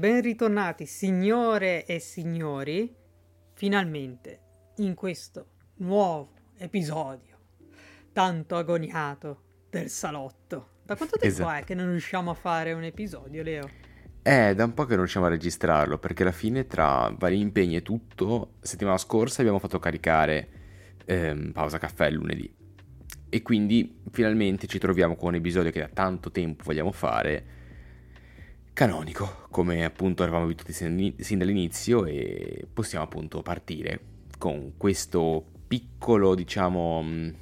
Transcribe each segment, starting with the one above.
Ben ritornati signore e signori, finalmente in questo nuovo episodio tanto agoniato del salotto. Da quanto tempo Esatto. è che non riusciamo a fare un episodio, Leo? Eh, da un po' che non riusciamo a registrarlo, perché alla fine tra vari impegni e tutto, settimana scorsa abbiamo fatto caricare ehm, pausa caffè lunedì. E quindi finalmente ci troviamo con un episodio che da tanto tempo vogliamo fare, canonico, come appunto eravamo abituati sin, dall'inizio e possiamo appunto partire con questo piccolo, diciamo, mh,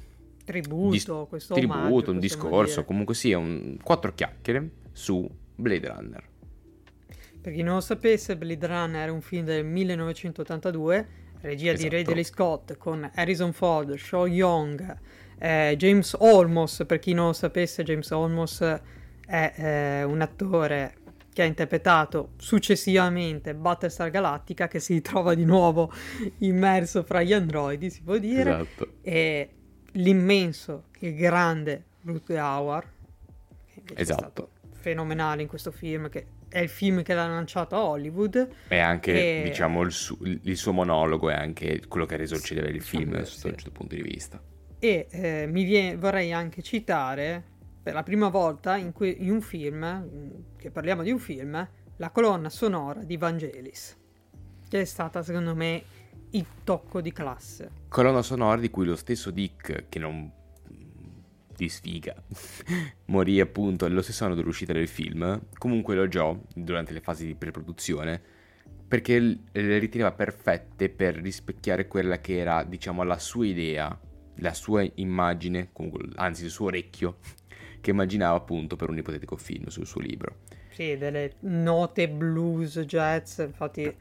Tributo, dis- questo omaggio, tributo, un possiamo discorso, dire. comunque sia un quattro chiacchiere su Blade Runner. Per chi non lo sapesse, Blade Runner è un film del 1982, regia di Ray Esatto. Ridley Scott, con Harrison Ford, Shaw Young, eh, James Olmos. Per chi non lo sapesse, James Olmos è eh, un attore che ha interpretato successivamente Battlestar Galactica, che si trova di nuovo immerso fra gli androidi, si può dire, Esatto. e l'immenso, il grande Ruth che è Esatto. stato fenomenale in questo film, che è il film che l'ha lanciato a Hollywood. E anche, E- diciamo, il, su- il suo monologo è anche quello che ha reso il cedere il film Sì. sotto un certo punto di vista. E eh, mi vie- vorrei anche citare, per la prima volta in, que- in un film, che parliamo di un film, la colonna sonora di Vangelis, che è stata secondo me il tocco di classe. Colonna sonora di cui lo stesso Dick, che non di sfiga, morì appunto nello stesso anno dell'uscita del film, comunque elogiò durante le fasi di preproduzione perché le riteneva perfette per rispecchiare quella che era, diciamo, la sua idea, la sua immagine, anzi il suo orecchio, che immaginava appunto per un ipotetico film sul suo libro. Sì, delle note blues, jazz, infatti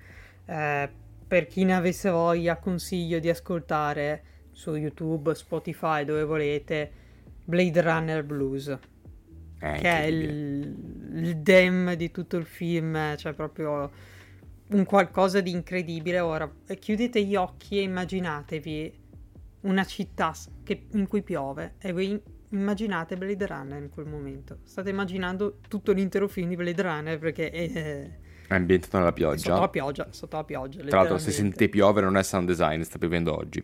eh, per chi ne avesse voglia consiglio di ascoltare su YouTube, Spotify, dove volete, Blade Runner Blues. Eh, che è il, il dem di tutto il film, cioè proprio un qualcosa di incredibile. Ora eh, chiudete gli occhi e immaginatevi una città che- in cui piove e voi immaginate Blade Runner in quel momento. State immaginando tutto l'intero film di Blade Runner perché è, è È ambientato nella sotto la pioggia. pioggia, sotto la pioggia. Tra l'altro, se sentite piovere, non è sound design, sta piovendo oggi.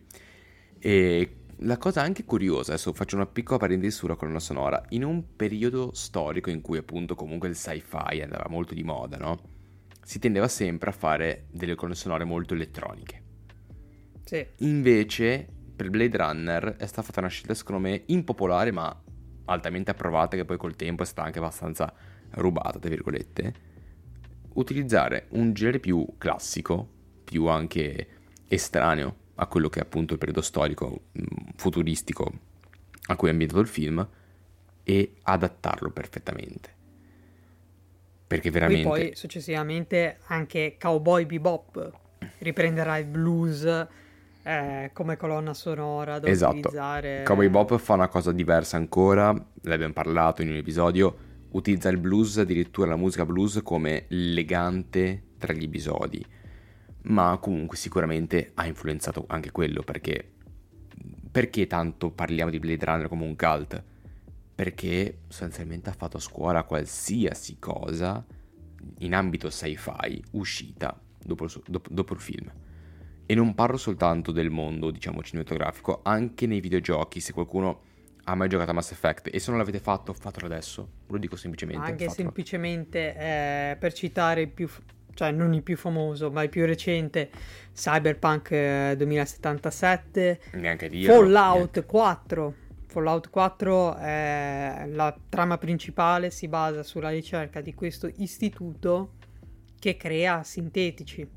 E la cosa anche curiosa, adesso faccio una piccola parentesi sulla colonna sonora. In un periodo storico in cui, appunto, comunque il sci-fi andava molto di moda, no? Si tendeva sempre a fare delle colonne sonore molto elettroniche. Sì, Invece, per Blade Runner è stata fatta una scelta, secondo me, impopolare, ma altamente approvata, che poi col tempo è stata anche abbastanza rubata, tra virgolette. Utilizzare un genere più classico, più anche estraneo a quello che è appunto il periodo storico mh, futuristico a cui è ambientato il film e adattarlo perfettamente. Perché veramente poi successivamente anche Cowboy Bebop riprenderà il blues eh, come colonna sonora da Esatto. utilizzare. Cowboy Bop fa una cosa diversa ancora, l'abbiamo parlato in un episodio, utilizza il blues, addirittura la musica blues come legante tra gli episodi, ma comunque sicuramente ha influenzato anche quello perché perché tanto parliamo di Blade Runner come un cult? Perché sostanzialmente ha fatto a scuola qualsiasi cosa in ambito sci-fi uscita dopo il, suo- dopo- dopo il film. E non parlo soltanto del mondo, diciamo, cinematografico, anche nei videogiochi, se qualcuno ha mai giocato a Mass Effect e se non l'avete fatto, fatelo adesso. Lo dico semplicemente. Anche fatelo. semplicemente eh, per citare il più, cioè non il più famoso, ma il più recente, Cyberpunk eh, 2077, Neanche dirlo. Fallout niente. 4. Fallout 4, eh, la trama principale si basa sulla ricerca di questo istituto che crea sintetici.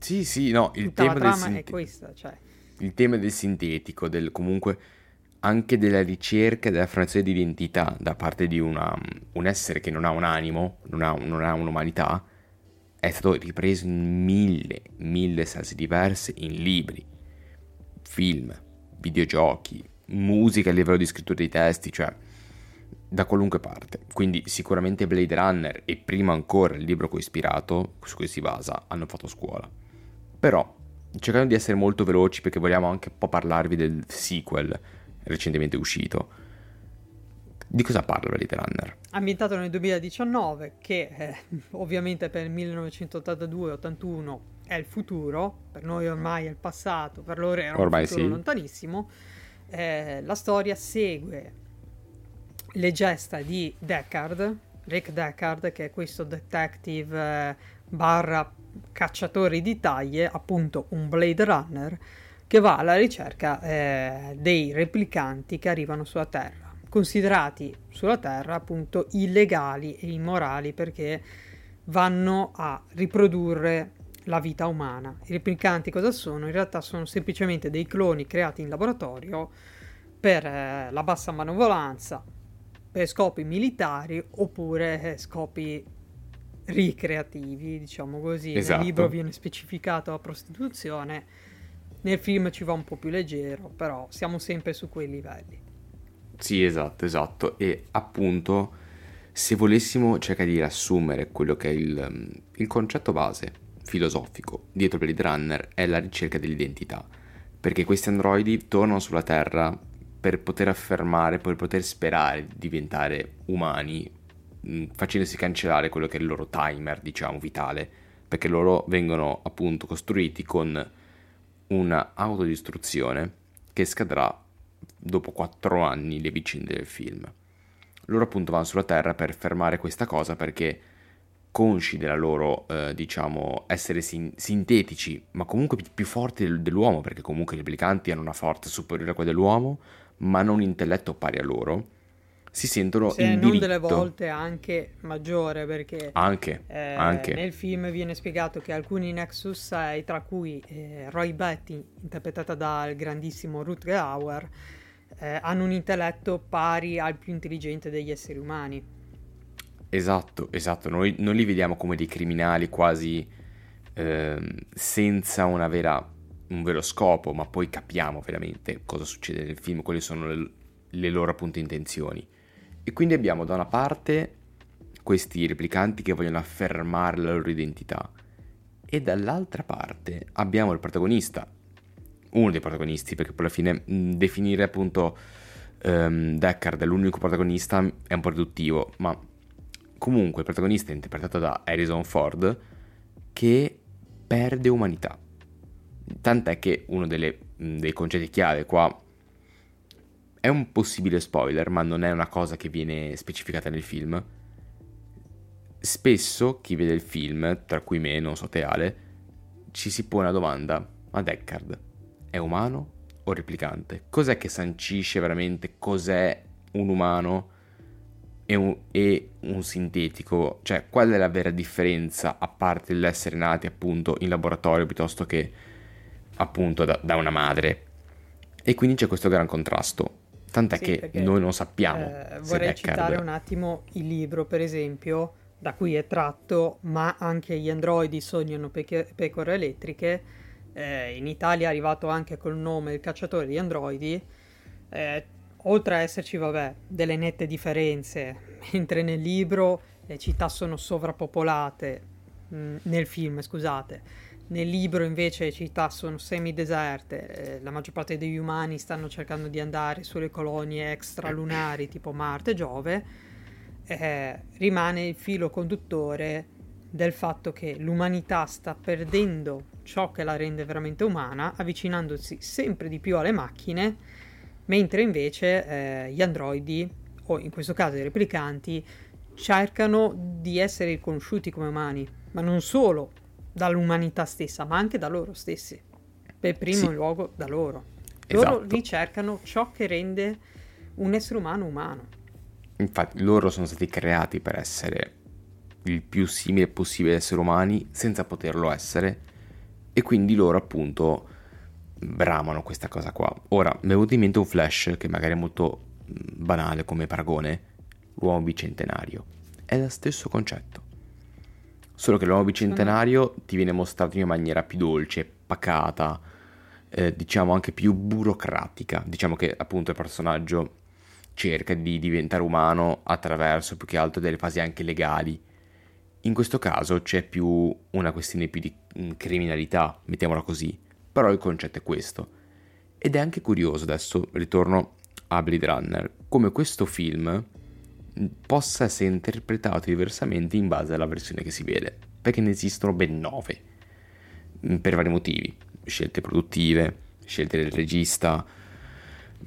Sì, sì, no, il Tutta tema, del trama è sinte- questa, cioè. il tema del sintetico, del comunque anche della ricerca e della formazione di identità da parte di una- un essere che non ha un animo, non ha, non ha un'umanità, è stato ripreso in mille, mille salse diverse, in libri, film, videogiochi, musica a livello di scrittura dei testi, cioè da qualunque parte. Quindi sicuramente Blade Runner e prima ancora il libro ho ispirato, su cui si basa, hanno fatto scuola. Però, cercando di essere molto veloci perché vogliamo anche un po' parlarvi del sequel recentemente uscito. Di cosa parla Blade Runner? Ambientato nel 2019, che eh, ovviamente per il 1982-81 è il futuro, per noi ormai è il passato, per loro era ormai un futuro sì. lontanissimo. Eh, la storia segue le gesta di Deckard, Rick Deckard, che è questo detective eh, barra cacciatore di taglie, appunto un Blade Runner, che va alla ricerca eh, dei replicanti che arrivano sulla Terra, considerati sulla Terra appunto illegali e immorali perché vanno a riprodurre la vita umana. I replicanti cosa sono? In realtà sono semplicemente dei cloni creati in laboratorio per eh, la bassa manovolanza, per scopi militari oppure eh, scopi ricreativi, diciamo così. Esatto. Nel libro viene specificato la prostituzione nel film ci va un po' più leggero, però siamo sempre su quei livelli. Sì, esatto, esatto. E appunto, se volessimo cercare di riassumere quello che è il, il concetto base filosofico dietro Blade Runner è la ricerca dell'identità. Perché questi androidi tornano sulla Terra per poter affermare, per poter sperare di diventare umani, facendosi cancellare quello che è il loro timer, diciamo, vitale. Perché loro vengono appunto costruiti con una autodistruzione che scadrà dopo quattro anni le vicende del film. Loro appunto vanno sulla Terra per fermare questa cosa perché consci della loro, eh, diciamo, essere sin- sintetici, ma comunque più forti del- dell'uomo, perché comunque i replicanti hanno una forza superiore a quella dell'uomo, ma non un intelletto pari a loro, si sentono Se in non diritto. delle volte anche maggiore perché anche, eh, anche. nel film viene spiegato che alcuni Nexus 6 tra cui eh, Roy Betty interpretata dal grandissimo Rutger Hauer eh, hanno un intelletto pari al più intelligente degli esseri umani esatto esatto noi non li vediamo come dei criminali quasi ehm, senza una vera, un vero scopo ma poi capiamo veramente cosa succede nel film quali sono le, le loro appunto intenzioni e quindi abbiamo da una parte questi replicanti che vogliono affermare la loro identità e dall'altra parte abbiamo il protagonista, uno dei protagonisti, perché poi alla fine definire appunto um, Deckard l'unico protagonista è un po' riduttivo, ma comunque il protagonista è interpretato da Harrison Ford che perde umanità. Tant'è che uno delle, dei concetti chiave qua è un possibile spoiler, ma non è una cosa che viene specificata nel film. Spesso chi vede il film, tra cui me, non so te Ale, ci si pone la domanda, ma Deckard è umano o replicante? Cos'è che sancisce veramente cos'è un umano e un, e un sintetico? Cioè, qual è la vera differenza, a parte l'essere nati appunto in laboratorio piuttosto che appunto da, da una madre? E quindi c'è questo gran contrasto. Tant'è Sì, che perché, noi non sappiamo Eh, vorrei Deckard... citare un attimo il libro, per esempio, da cui è tratto, ma anche gli androidi sognano peche- pecore elettriche. eh, in Italia è arrivato anche col nome Il cacciatore di androidi. eh, oltre a esserci, vabbè, delle nette differenze, mentre nel libro le città sono sovrappopolate, mh, nel film, scusate. Nel libro invece le città sono semideserte, eh, la maggior parte degli umani stanno cercando di andare sulle colonie extralunari tipo Marte e Giove, eh, rimane il filo conduttore del fatto che l'umanità sta perdendo ciò che la rende veramente umana, avvicinandosi sempre di più alle macchine, mentre invece eh, gli androidi, o in questo caso i replicanti, cercano di essere riconosciuti come umani, ma non solo dall'umanità stessa, ma anche da loro stessi. Per primo Sì. luogo da loro. Loro Esatto. ricercano ciò che rende un essere umano umano. Infatti loro sono stati creati per essere il più simile possibile ad esseri umani senza poterlo essere e quindi loro appunto bramano questa cosa qua. Ora, mi è venuto in mente un flash che magari è molto mh, banale come paragone, l'uomo bicentenario. È lo stesso concetto. Solo che l'uomo bicentenario ti viene mostrato in una maniera più dolce, pacata, eh, diciamo anche più burocratica. Diciamo che appunto il personaggio cerca di diventare umano attraverso più che altro delle fasi anche legali. In questo caso c'è più una questione più di mm, criminalità, mettiamola così, però il concetto è questo. Ed è anche curioso adesso, ritorno a Blade Runner, come questo film possa essere interpretato diversamente in base alla versione che si vede, perché ne esistono ben nove, mm, per vari motivi, scelte produttive, scelte del regista,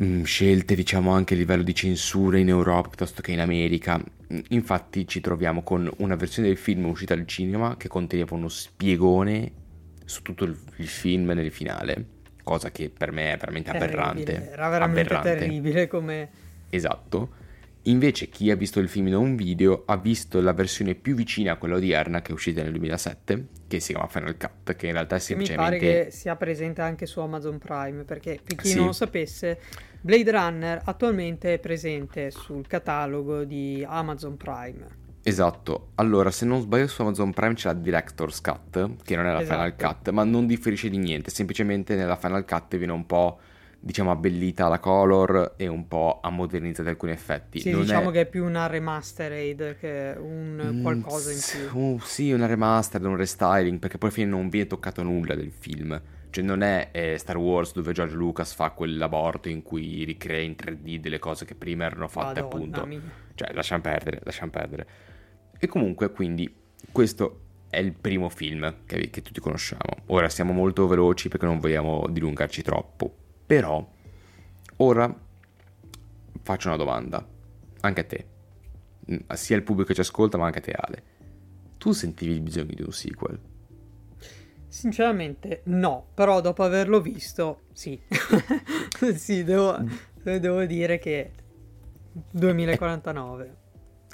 mm, scelte diciamo anche a livello di censura in Europa piuttosto che in America. Mm, infatti ci troviamo con una versione del film uscita al cinema che conteneva uno spiegone su tutto il, film nel finale, cosa che per me è veramente terribile. aberrante. Era veramente aberrante. terribile come... Esatto. Invece chi ha visto il film in un video ha visto la versione più vicina a quella odierna che è uscita nel 2007, che si chiama Final Cut, che in realtà è semplicemente... Mi pare che sia presente anche su Amazon Prime, perché per chi Sì. non lo sapesse, Blade Runner attualmente è presente sul catalogo di Amazon Prime. Esatto, allora se non sbaglio su Amazon Prime c'è la Director's Cut, che non è la Final Esatto. Cut, ma non differisce di niente, semplicemente nella Final Cut viene un po', diciamo, abbellita la color e un po' ammodernizzata alcuni effetti. Sì, Non diciamo è- che è più una remastered che un Mm, qualcosa in s- più. uh, sì, una remastered, un restyling, perché poi alla fine non viene toccato nulla del film. Cioè non è eh, Star Wars dove George Lucas fa quell'aborto in cui ricrea in 3D delle cose che prima erano fatte Madonna appunto. mia. Cioè lasciamo perdere, lasciamo perdere. E comunque quindi questo è il primo film che, che tutti conosciamo. Ora siamo molto veloci perché non vogliamo dilungarci troppo. Però ora faccio una domanda, anche a te, Mm, sia il pubblico che ci ascolta ma anche a te Ale. Tu sentivi il bisogno di un sequel? Sinceramente no, però dopo averlo visto, sì. sì, devo, devo dire che 2049.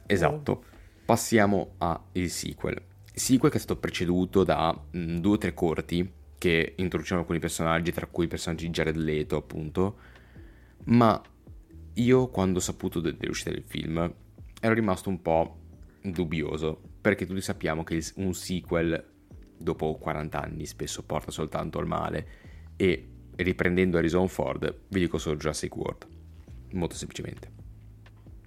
Esatto. Passiamo al sequel. Il sequel che è stato preceduto da mm, due o tre corti che introducono alcuni personaggi, tra cui i personaggi di Jared Leto, appunto. Ma io, quando ho saputo de- dell'uscita del film, ero rimasto un po' dubbioso. Perché tutti sappiamo che il- un sequel, dopo 40 anni, spesso porta soltanto al male. E riprendendo Harrison Ford, vi dico solo Jurassic World. Molto semplicemente.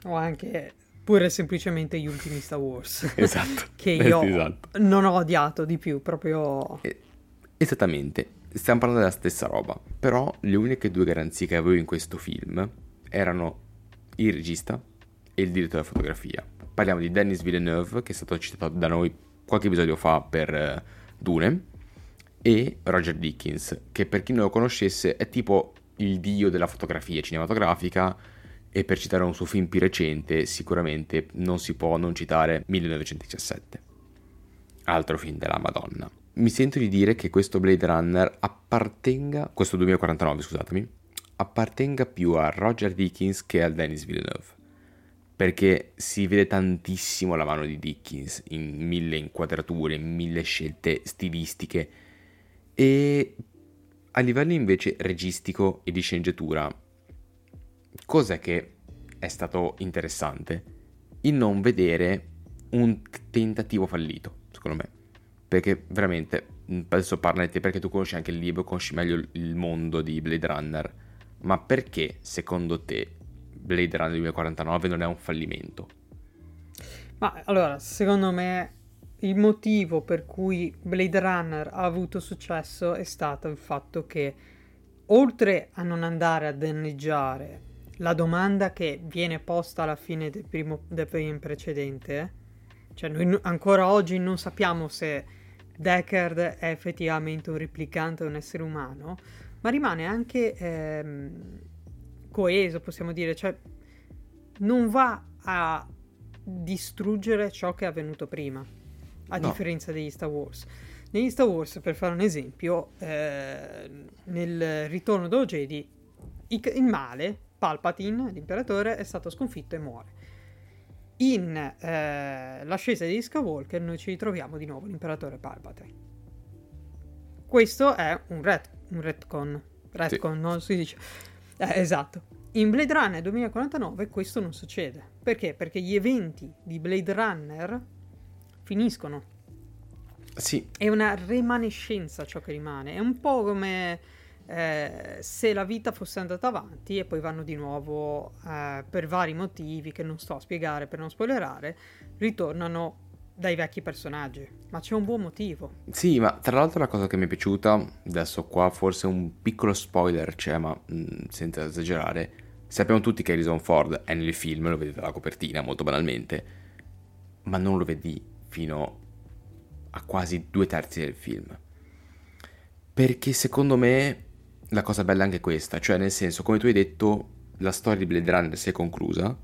O anche pure semplicemente gli ultimi Star Wars. Esatto. che io Esatto. non ho odiato di più, proprio... Eh, Esattamente, stiamo parlando della stessa roba, però le uniche due garanzie che avevo in questo film erano il regista e il direttore della fotografia. Parliamo di Denis Villeneuve, che è stato citato da noi qualche episodio fa per eh, Dune, e Roger Dickens, che per chi non lo conoscesse è tipo il dio della fotografia cinematografica e per citare un suo film più recente sicuramente non si può non citare 1917 altro film della Madonna. Mi sento di dire che questo Blade Runner appartenga, questo 2049 scusatemi, appartenga più a Roger Dickens che a Denis Villeneuve. Perché si vede tantissimo la mano di Dickens in mille inquadrature, in mille scelte stilistiche e a livello invece registico e di sceneggiatura, cos'è che è stato interessante? Il non vedere un tentativo fallito, secondo me. Perché veramente, adesso parla di te perché tu conosci anche il libro, conosci meglio il- mondo di Blade Runner. Ma perché, secondo te, Blade Runner 2049 non è un fallimento? Ma allora, secondo me il motivo per cui Blade Runner ha avuto successo è stato il fatto che oltre a non andare a danneggiare la domanda che viene posta alla fine del primo del film precedente, cioè noi ancora oggi non sappiamo se Deckard è effettivamente un replicante un essere umano, ma rimane anche ehm, coeso, possiamo dire, cioè non va a distruggere ciò che è avvenuto prima, a No. differenza degli Star Wars. Negli Star Wars, per fare un esempio, eh, nel ritorno dello Jedi, il male, Palpatine, l'imperatore, è stato sconfitto e muore. In eh, l'ascesa di Skywalker noi ci ritroviamo di nuovo l'imperatore Palpatine. Questo è un, ret- un retcon. Retcon, non si dice. Eh, esatto. In Blade Runner 2049 questo non succede. Perché? Perché gli eventi di Blade Runner finiscono. Sì, È una remanescenza ciò che rimane. È un po' come eh, se la vita fosse andata avanti e poi vanno di nuovo eh, per vari motivi che non sto a spiegare per non spoilerare, ritornano dai vecchi personaggi. Ma c'è un buon motivo. Sì, ma tra l'altro la cosa che mi è piaciuta, adesso qua forse un piccolo spoiler c'è, ma mh, senza esagerare, Sappiamo tutti che Harrison Ford è nel film, lo vedete dalla copertina molto banalmente, ma non lo vedi fino a quasi due terzi del film. Perché secondo me la cosa bella è anche questa, cioè nel senso, come tu hai detto, la storia di Blade Runner si è conclusa,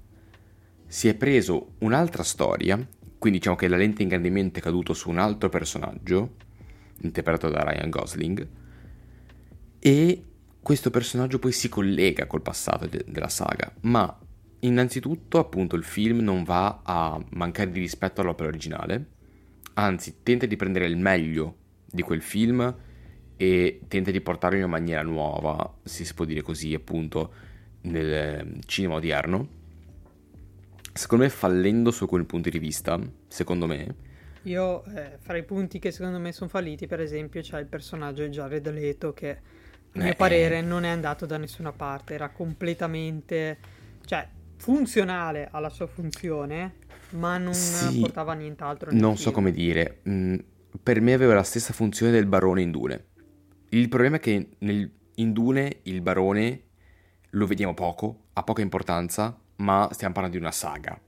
si è preso un'altra storia, quindi diciamo che la lente ingrandimento è caduto su un altro personaggio, interpretato da Ryan Gosling, e questo personaggio poi si collega col passato de- della saga, ma innanzitutto appunto il film non va a mancare di rispetto all'opera originale, anzi tenta di prendere il meglio di quel film e tenta di portarlo in una maniera nuova, se si può dire così appunto, nel ehm, cinema odierno. Secondo me fallendo su quel punto di vista, secondo me, io eh, fra i punti che secondo me sono falliti, per esempio, c'è il personaggio di Jared Leto che a mio Eh. parere non è andato da nessuna parte, era completamente cioè funzionale alla sua funzione, ma non Sì, portava nient'altro non so film. come dire, mm, per me aveva la stessa funzione del barone in Dune. Il problema è che nel- in Dune il barone lo vediamo poco, ha poca importanza, ma stiamo parlando di una saga.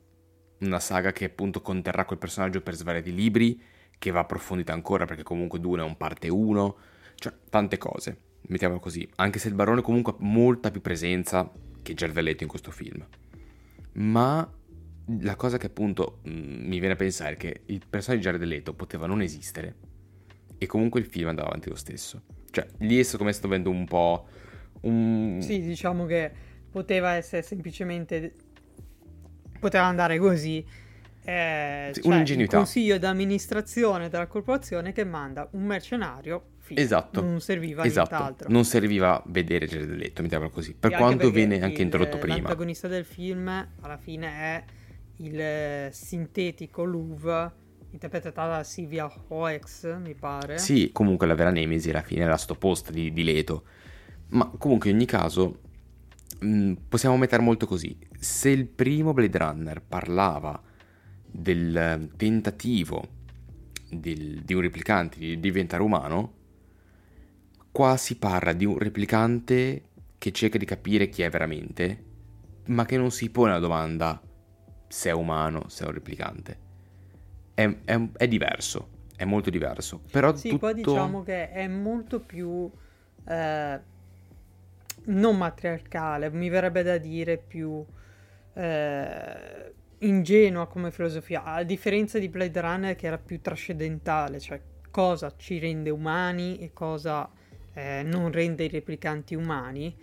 Una saga che appunto conterrà quel personaggio per svariati libri, che va approfondita ancora perché comunque Dune è un parte 1, cioè tante cose, mettiamolo così. Anche se il barone comunque ha molta più presenza che Jared Leto in questo film. Ma la cosa che appunto mm, mi viene a pensare è che il personaggio di Jared poteva non esistere e comunque il film andava avanti lo stesso. Cioè, lì è come sto avendo un po' un... Sì, diciamo che poteva essere semplicemente poteva andare così. Eh, Sì, cioè, un'ingenuità. Il consiglio d'amministrazione della corporazione che manda un mercenario, fine. Esatto. non serviva Esatto, nient'altro. non serviva vedere Jared Leto, mettiamolo così. Per E anche quanto perché viene anche il- introdotto prima. L'antagonista del film alla fine è il sintetico Louvre, interpretato da Sylvia Hoeks, mi pare. Sì, comunque la vera Nemesi alla fine era sto post di, di Leto. Ma comunque in ogni caso mh, possiamo mettere molto così. Se il primo Blade Runner parlava del eh, tentativo del- di un replicante di diventare umano, qua si parla di un replicante che cerca di capire chi è veramente, ma che non si pone la domanda se è umano, se è un replicante. È, è- è diverso, è molto diverso. Però Sì, tutto... qua diciamo che è molto più eh, non matriarcale, mi verrebbe da dire più eh, ingenua come filosofia, a differenza di Blade Runner che era più trascendentale, cioè cosa ci rende umani e cosa eh, non rende i replicanti umani.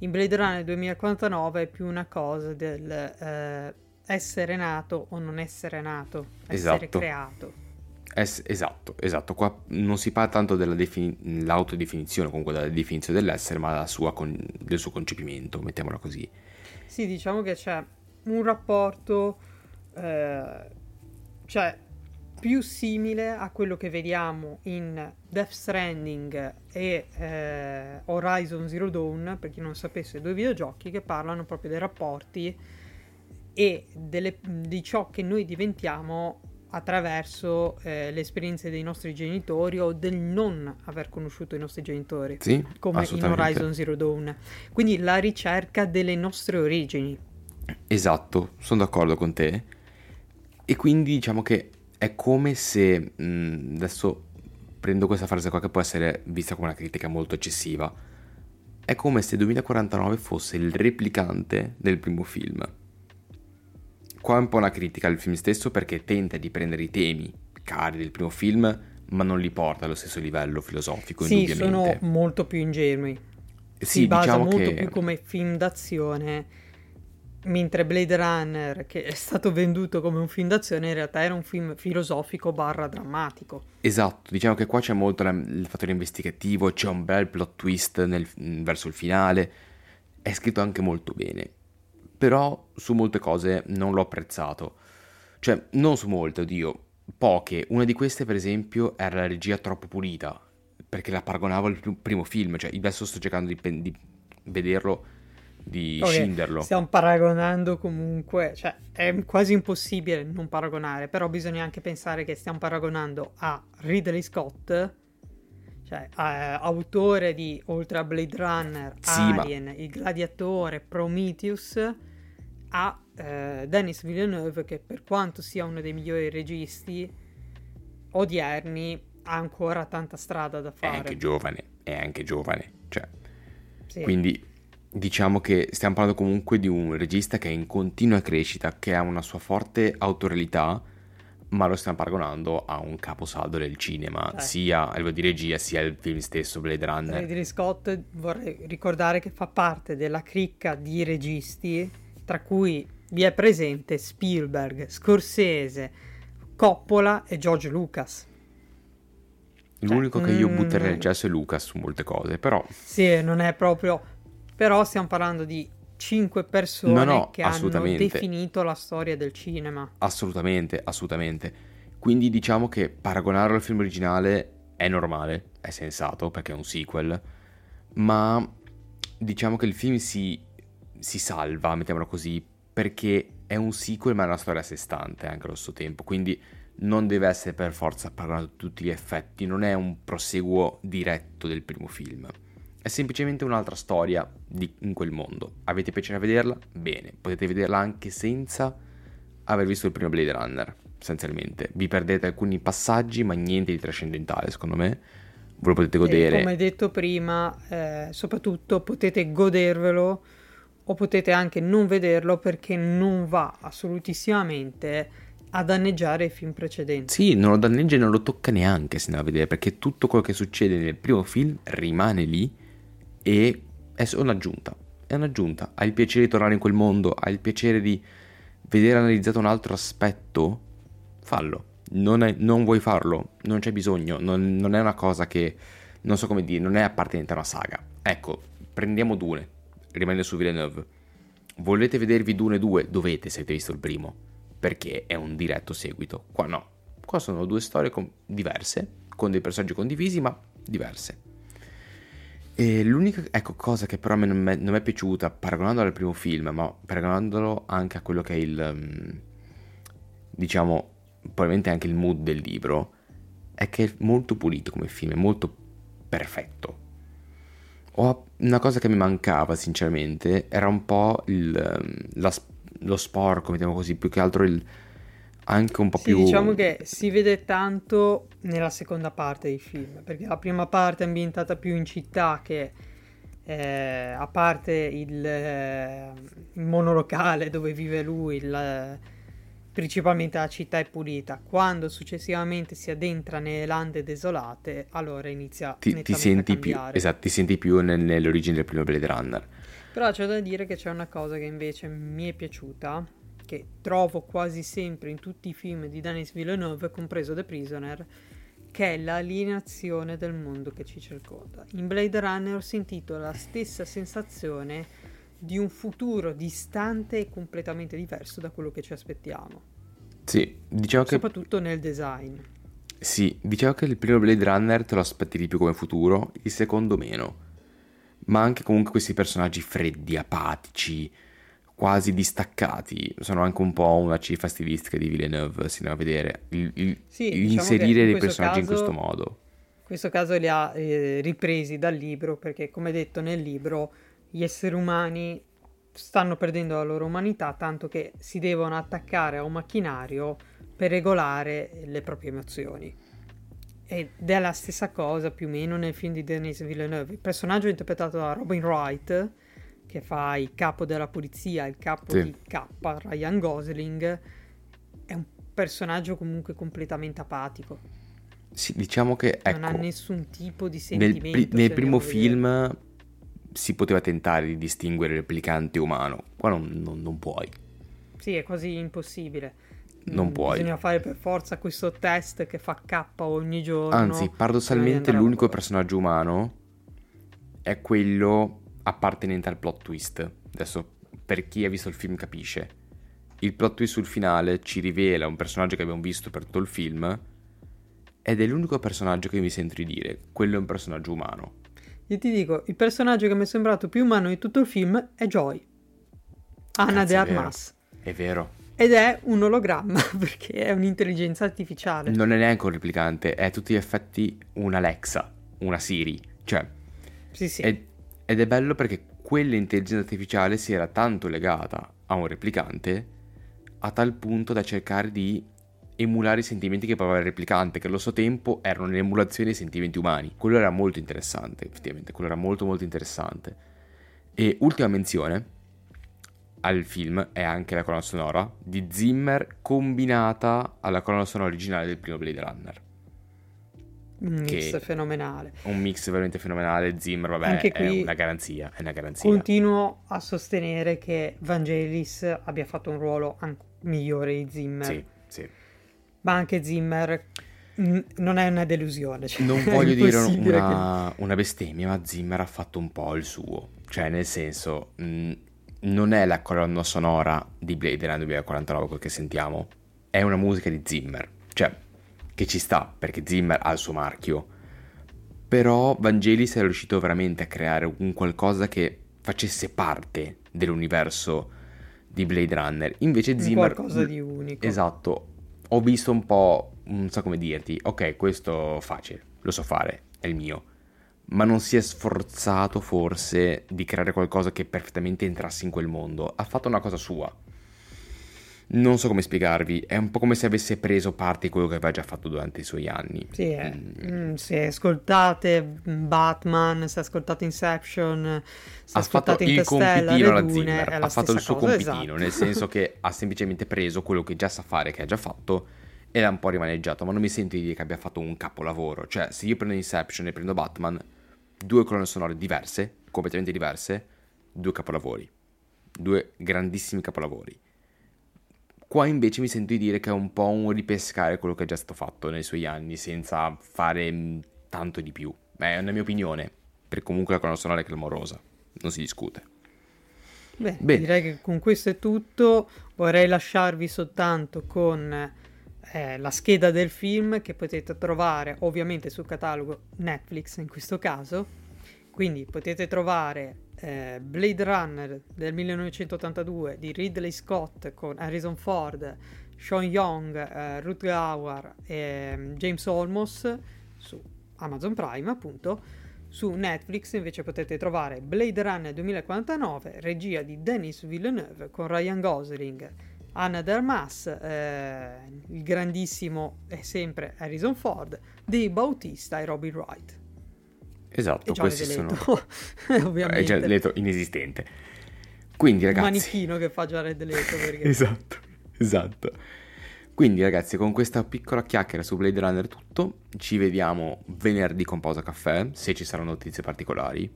In Blade Runner 2049 è più una cosa del eh, essere nato o non essere nato, essere Esatto. creato. Es- esatto, esatto. Qua non si parla tanto dell'autodefinizione, comunque della definizione dell'essere, ma della sua con- del suo concepimento, mettiamola così. Sì, diciamo che c'è un rapporto eh, cioè, più simile a quello che vediamo in Death Stranding e eh, Horizon Zero Dawn, per chi non sapesse, due videogiochi che parlano proprio dei rapporti e delle- di ciò che noi diventiamo attraverso eh, le esperienze dei nostri genitori o del non aver conosciuto i nostri genitori Sì, come in. Horizon Zero Dawn. Quindi la ricerca delle nostre origini. Esatto, sono d'accordo con te. E quindi diciamo che è come se, mh, adesso prendo questa frase qua che può essere vista come una critica molto eccessiva, è come se 2049 fosse il replicante del primo film. Qua è un po' una critica al film stesso perché tenta di prendere i temi cari del primo film, ma non li porta allo stesso livello filosofico, Sì, indubbiamente. sono molto più ingenui. Sì, si basa diciamo molto che... più come film d'azione, mentre Blade Runner, che è stato venduto come un film d'azione, in realtà era un film filosofico barra drammatico. Esatto, diciamo che qua c'è molto il fattore investigativo, c'è un bel plot twist nel- verso il finale, è scritto anche molto bene, però su molte cose non l'ho apprezzato, cioè non su molte, oddio, poche, una di queste per esempio era la regia troppo pulita, perché la paragonavo al pr- primo film, cioè adesso sto cercando di, pen- di vederlo, di Ok, scinderlo. Stiamo paragonando comunque, cioè è quasi impossibile non paragonare, però bisogna anche pensare che stiamo paragonando a Ridley Scott, cioè eh, autore di oltre a Blade Runner, Sì, Alien, Il Gladiatore, Prometheus, a eh, Denis Villeneuve che per quanto sia uno dei migliori registi odierni ha ancora tanta strada da È fare. anche giovane, è anche giovane. Cioè, Sì. quindi diciamo che stiamo parlando comunque di un regista che è in continua crescita, che ha una sua forte autorialità, ma lo stiamo paragonando a un caposaldo del cinema, Eh. sia a livello di regia, sia il film stesso, Blade Runner. Ridley Scott vorrei ricordare che fa parte della cricca di registi tra cui vi è presente Spielberg, Scorsese, Coppola e George Lucas. L'unico che io mm, butterei nel cesso è Lucas su molte cose, però Sì, non è proprio... Però stiamo parlando di cinque persone No, no, che hanno definito la storia del cinema. assolutamente, assolutamente. Quindi diciamo che paragonarlo al film originale è normale, è sensato perché è un sequel, ma diciamo che il film si, si salva, mettiamolo così, perché è un sequel ma è una storia a sé stante anche allo stesso tempo, quindi non deve essere per forza paragonato a tutti gli effetti, non è un proseguo diretto del primo film. È semplicemente un'altra storia di- in quel mondo. Avete piacere a vederla? Bene, potete vederla anche senza aver visto il primo Blade Runner, essenzialmente. Vi perdete alcuni passaggi, ma niente di trascendentale, secondo me. Ve lo potete E godere. come detto prima, eh, soprattutto potete godervelo o potete anche non vederlo perché non va assolutissimamente a danneggiare i film precedenti. Sì, non lo danneggia e non lo tocca neanche se ne va a vedere, perché tutto quello che succede nel primo film rimane lì e è un'aggiunta. È un'aggiunta. Hai il piacere di tornare in quel mondo, hai il piacere di vedere analizzato un altro aspetto, fallo. Non, è- non vuoi farlo, non c'è bisogno, non, non è una cosa che, non so come dire, non è appartenente a una saga. Ecco, prendiamo Dune, rimanendo su Villeneuve. Volete vedervi Dune 2? Dovete se avete visto il primo, perché è un diretto seguito. Qua no, qua sono due storie con- diverse, con dei personaggi condivisi, ma diverse. E l'unica ecco, cosa che però a me non è- non è piaciuta, paragonandolo al primo film, ma paragonandolo anche a quello che è il, mm, diciamo, probabilmente anche il mood del libro, è che è molto pulito come film, è molto perfetto. Una cosa che mi mancava, sinceramente, era un po' il, ehm, la lo sporco, mettiamo così, più che altro il, anche un po' Sì, più... diciamo che si vede tanto nella seconda parte dei film, perché la prima parte è ambientata più in città che eh, a parte il, eh, il monolocale dove vive lui, il- principalmente la città è pulita. Quando successivamente si addentra nelle lande desolate, allora inizia ti, ti senti a più, esatto, ti senti più nel- nell'origine del primo Blade Runner. Però c'è da dire che c'è una cosa che invece mi è piaciuta, che trovo quasi sempre in tutti i film di Denis Villeneuve, compreso The Prisoner, che è l'alienazione del mondo che ci circonda. In Blade Runner ho sentito la stessa sensazione di un futuro distante e completamente diverso da quello che ci aspettiamo, Sì, diciamo che soprattutto nel design. Sì, diciamo che il primo Blade Runner te lo aspetti di più come futuro, il secondo meno. Ma anche comunque questi personaggi freddi, apatici, quasi distaccati, sono anche un po' una cifra stilistica di Villeneuve, si andiamo a vedere. Il, il- Sì, diciamo inserire in dei personaggi in caso- questo modo. In questo caso li ha eh, ripresi dal libro perché, come detto nel libro, gli esseri umani stanno perdendo la loro umanità tanto che si devono attaccare a un macchinario per regolare le proprie emozioni. Ed è la stessa cosa più o meno nel film di Denis Villeneuve. Il personaggio è interpretato da Robin Wright, che fa il capo della polizia, il capo Sì. di K, Ryan Gosling. È un personaggio comunque completamente apatico. Sì, diciamo che, non ha ecco, nessun tipo di nel, sentimento. pri- se nel primo a vedere. Si poteva tentare di distinguere replicante umano, qua non, non- non puoi. Sì, è quasi impossibile. Non Mm, puoi. Bisogna fare per forza questo test che fa K ogni giorno. Anzi, di paradossalmente l'unico personaggio umano è quello appartenente al plot twist. Adesso, per chi ha visto il film capisce. Il plot twist sul finale ci rivela un personaggio che abbiamo visto per tutto il film ed è l'unico personaggio che mi sento di dire, quello è un personaggio umano. Io ti dico, il personaggio che mi è sembrato più umano di tutto il film è Joy. Anna de è. Armas. È vero. Ed è un ologramma perché è un'intelligenza artificiale. Non è neanche un replicante, è a tutti gli effetti un Alexa. una Siri, cioè... Sì, sì. Ed, ed è bello perché quell'intelligenza artificiale si era tanto legata a un replicante a tal punto da cercare di emulare i sentimenti che provava il replicante, che allo suo tempo erano un'emulazione dei sentimenti umani. Quello era molto interessante, effettivamente, quello era molto molto interessante. E ultima menzione al film è anche la colonna sonora di Zimmer combinata alla colonna sonora originale del primo Blade Runner. Un mix fenomenale. Un mix veramente fenomenale. Zimmer, vabbè, è una garanzia. È una garanzia. Continuo a sostenere che Vangelis abbia fatto un ruolo anche migliore di Zimmer. Sì, sì. Ma anche Zimmer non è una delusione. Cioè, non voglio dire una, che... una, bestemmia, ma Zimmer ha fatto un po' il suo. Cioè, nel senso, mh, non è la colonna sonora di Blade Runner 2049 quel che sentiamo. È una musica di Zimmer. Cioè, che ci sta, perché Zimmer ha il suo marchio. Però Vangelis è riuscito veramente a creare un qualcosa che facesse parte dell'universo di Blade Runner. Invece Zimmer... Qualcosa di unico. Esatto. Ho visto un po', non so come dirti, ok, questo facile, lo so fare, è il mio. Ma non si è sforzato forse di creare qualcosa che perfettamente entrasse in quel mondo. Ha fatto una cosa sua non so come spiegarvi, è un po' come se avesse preso parte di quello che aveva già fatto durante i suoi anni. Sì, è, mm. mm se ascoltate Batman, se ascoltate Inception, se ha ascoltate Interstellar, il compitino Zimmer, ha fatto il suo cosa, compitino, esatto. nel senso che ha semplicemente preso quello che già sa fare, che ha già fatto, e l'ha un po' rimaneggiato, ma non mi sento di dire che abbia fatto un capolavoro. Cioè, se io prendo Inception e prendo Batman, due colonne sonore diverse, completamente diverse, due capolavori. Due grandissimi capolavori. Qua invece mi sento di dire che è un po' un ripescare quello che è già stato fatto nei suoi anni, senza fare mm, tanto di più. Beh, è una mia opinione, per comunque la colonna sonora è clamorosa, non si discute. Beh, Bene. direi che con questo è tutto. Vorrei lasciarvi soltanto con eh, la scheda del film che potete trovare ovviamente sul catalogo Netflix in questo caso. Quindi potete trovare eh, Blade Runner del 1982 di Ridley Scott con Harrison Ford, Sean Young, eh, Ruth Gower e mm, James Olmos su Amazon Prime appunto. Su Netflix invece potete trovare Blade Runner 2049, regia di Denis Villeneuve con Ryan Gosling, Anna Dermas, eh, il grandissimo e sempre Harrison Ford, Dave Bautista e Robin Wright. Esatto, questi sono... ovviamente. È Leto inesistente. Quindi ragazzi... Un manichino che fa già Red Leto. Perché... esatto, esatto. Quindi ragazzi, con questa piccola chiacchiera su Blade Runner è tutto. Ci vediamo venerdì con Pausa Caffè, se ci saranno notizie particolari.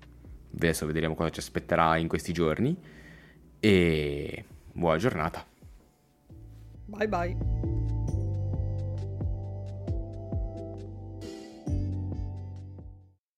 Adesso vedremo cosa ci aspetterà in questi giorni. E buona giornata. Bye bye.